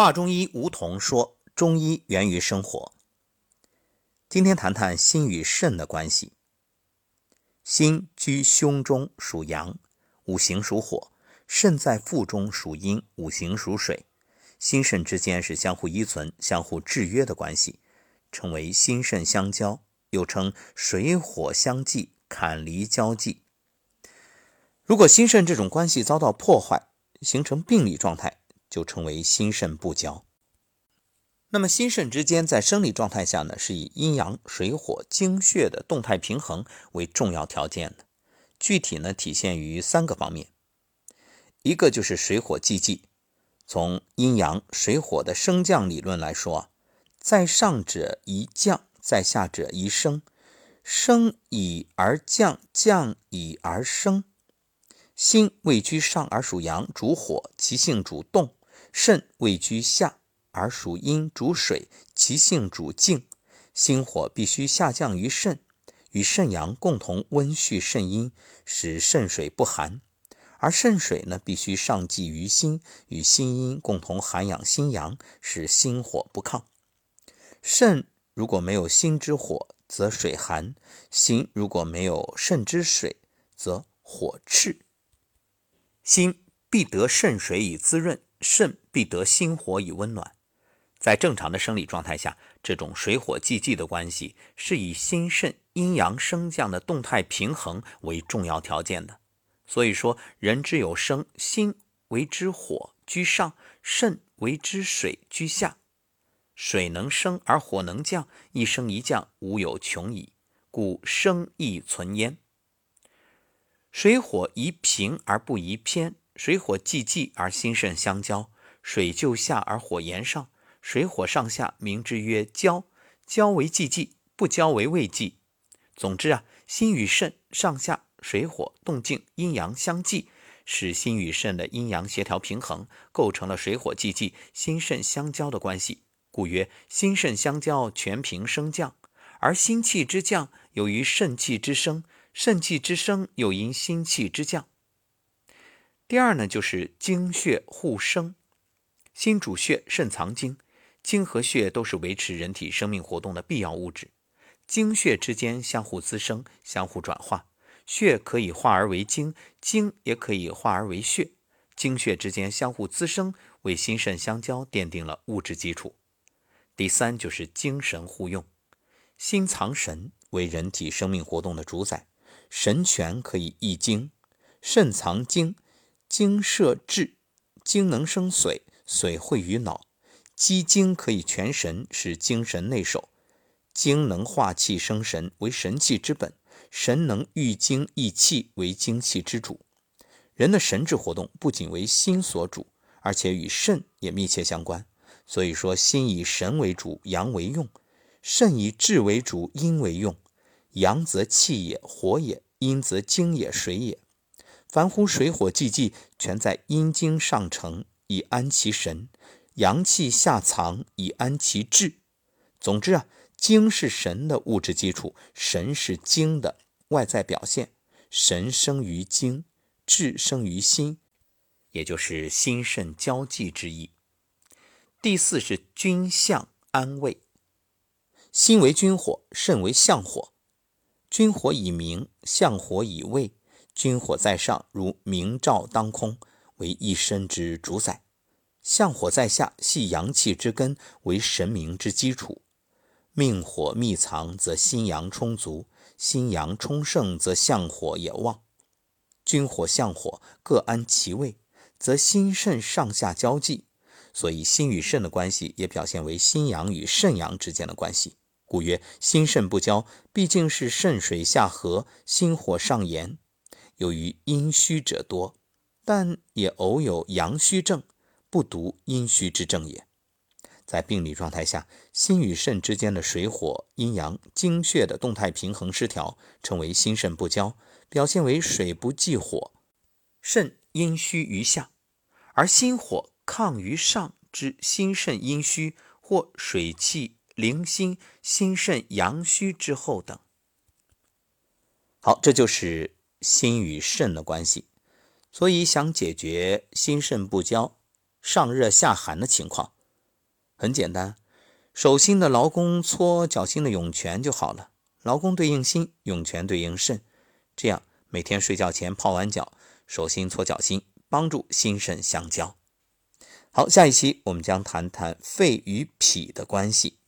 华中医吴桐说：“中医源于生活。”今天谈谈心与肾的关系。心居胸中，属阳，五行属火；肾在腹中，属阴，五行属水。心肾之间是相互依存、相互制约的关系，称为心肾相交，又称水火相济、坎离交济。如果心肾这种关系遭到破坏，形成病理状态，就称为心肾不交。那么心肾之间在生理状态下呢，是以阴阳、水火、精血的动态平衡为重要条件的。具体呢，体现于三个方面，一个就是水火既济。从阴阳、水火的升降理论来说，在上者宜降，在下者宜升，升以而降，降以而升。心位居上而属阳，主火，其性主动；肾位居下而属阴，主水，其性主静。心火必须下降于肾，与肾阳共同温煦肾阴，使肾水不寒；而肾水呢，必须上济于心，与心阴共同涵养心阳，使心火不亢。肾如果没有心之火，则水寒；心如果没有肾之水，则火炽。心必得肾水以滋润，肾必得心火以温暖。在正常的生理状态下，这种水火既济的关系是以心肾阴阳升降的动态平衡为重要条件的。所以说，人之有生，心为之火居上，肾为之水居下。水能升而火能降，一升一降，无有穷矣。故生亦存焉。水火宜平而不宜偏，水火既济而心肾相交，水就下而火炎上，水火上下名之曰交。交为既济，不交为未济。总之啊，心与肾上下水火动静阴阳相济，使心与肾的阴阳协调平衡，构成了水火既济、心肾相交的关系，故曰心肾相交，全凭升降。而心气之降，由于肾气之升。肾气之升，又因心气之降。第二呢，就是精血互生。心主血，肾藏精，精和血都是维持人体生命活动的必要物质。精血之间相互滋生，相互转化。血可以化而为精，精也可以化而为血。精血之间相互滋生，为心肾相交奠定了物质基础。第三就是精神互用。心藏神，为人体生命活动的主宰。神权可以益精，肾藏精，精摄志，精能生髓，髓汇于脑，积精可以全神，是精神内守。精能化气生神，为神气之本；神能育精益气，为精气之主。人的神志活动不仅为心所主，而且与肾也密切相关。所以说，心以神为主，阳为用；肾以志为主，阴为用。阳则气也，火也；阴则精也，水也。凡乎水火既济，全在阴经上承，以安其神；阳气下藏，以安其志。总之啊，精是神的物质基础，神是精的外在表现。神生于精，志生于心，也就是心肾交际之意。第四是君相安慰。心为君火，肾为相火。君火以明，相火以卫。君火在上，如明照当空，为一身之主宰；相火在下，系阳气之根，为神明之基础。命火密藏，则心阳充足；心阳充盛，则相火也旺。君火、相火各安其位，则心肾上下交际。所以，心与肾的关系也表现为心阳与肾阳之间的关系。故曰：心肾不交，毕竟是肾水下合，心火上炎。由于阴虚者多，但也偶有阳虚症，不独阴虚之症也。在病理状态下，心与肾之间的水火阴阳精血的动态平衡失调，称为心肾不交，表现为水不济火，肾阴虚于下，而心火亢于上之心肾阴虚或水气。灵心、心肾阳虚之后等。好，这就是心与肾的关系。所以，想解决心肾不交、上热下寒的情况，很简单，手心的劳宫搓脚心的涌泉就好了。劳宫对应心，涌泉对应肾，这样每天睡觉前泡完脚，手心搓脚心，帮助心肾相交。好，下一期我们将谈谈肺与脾的关系。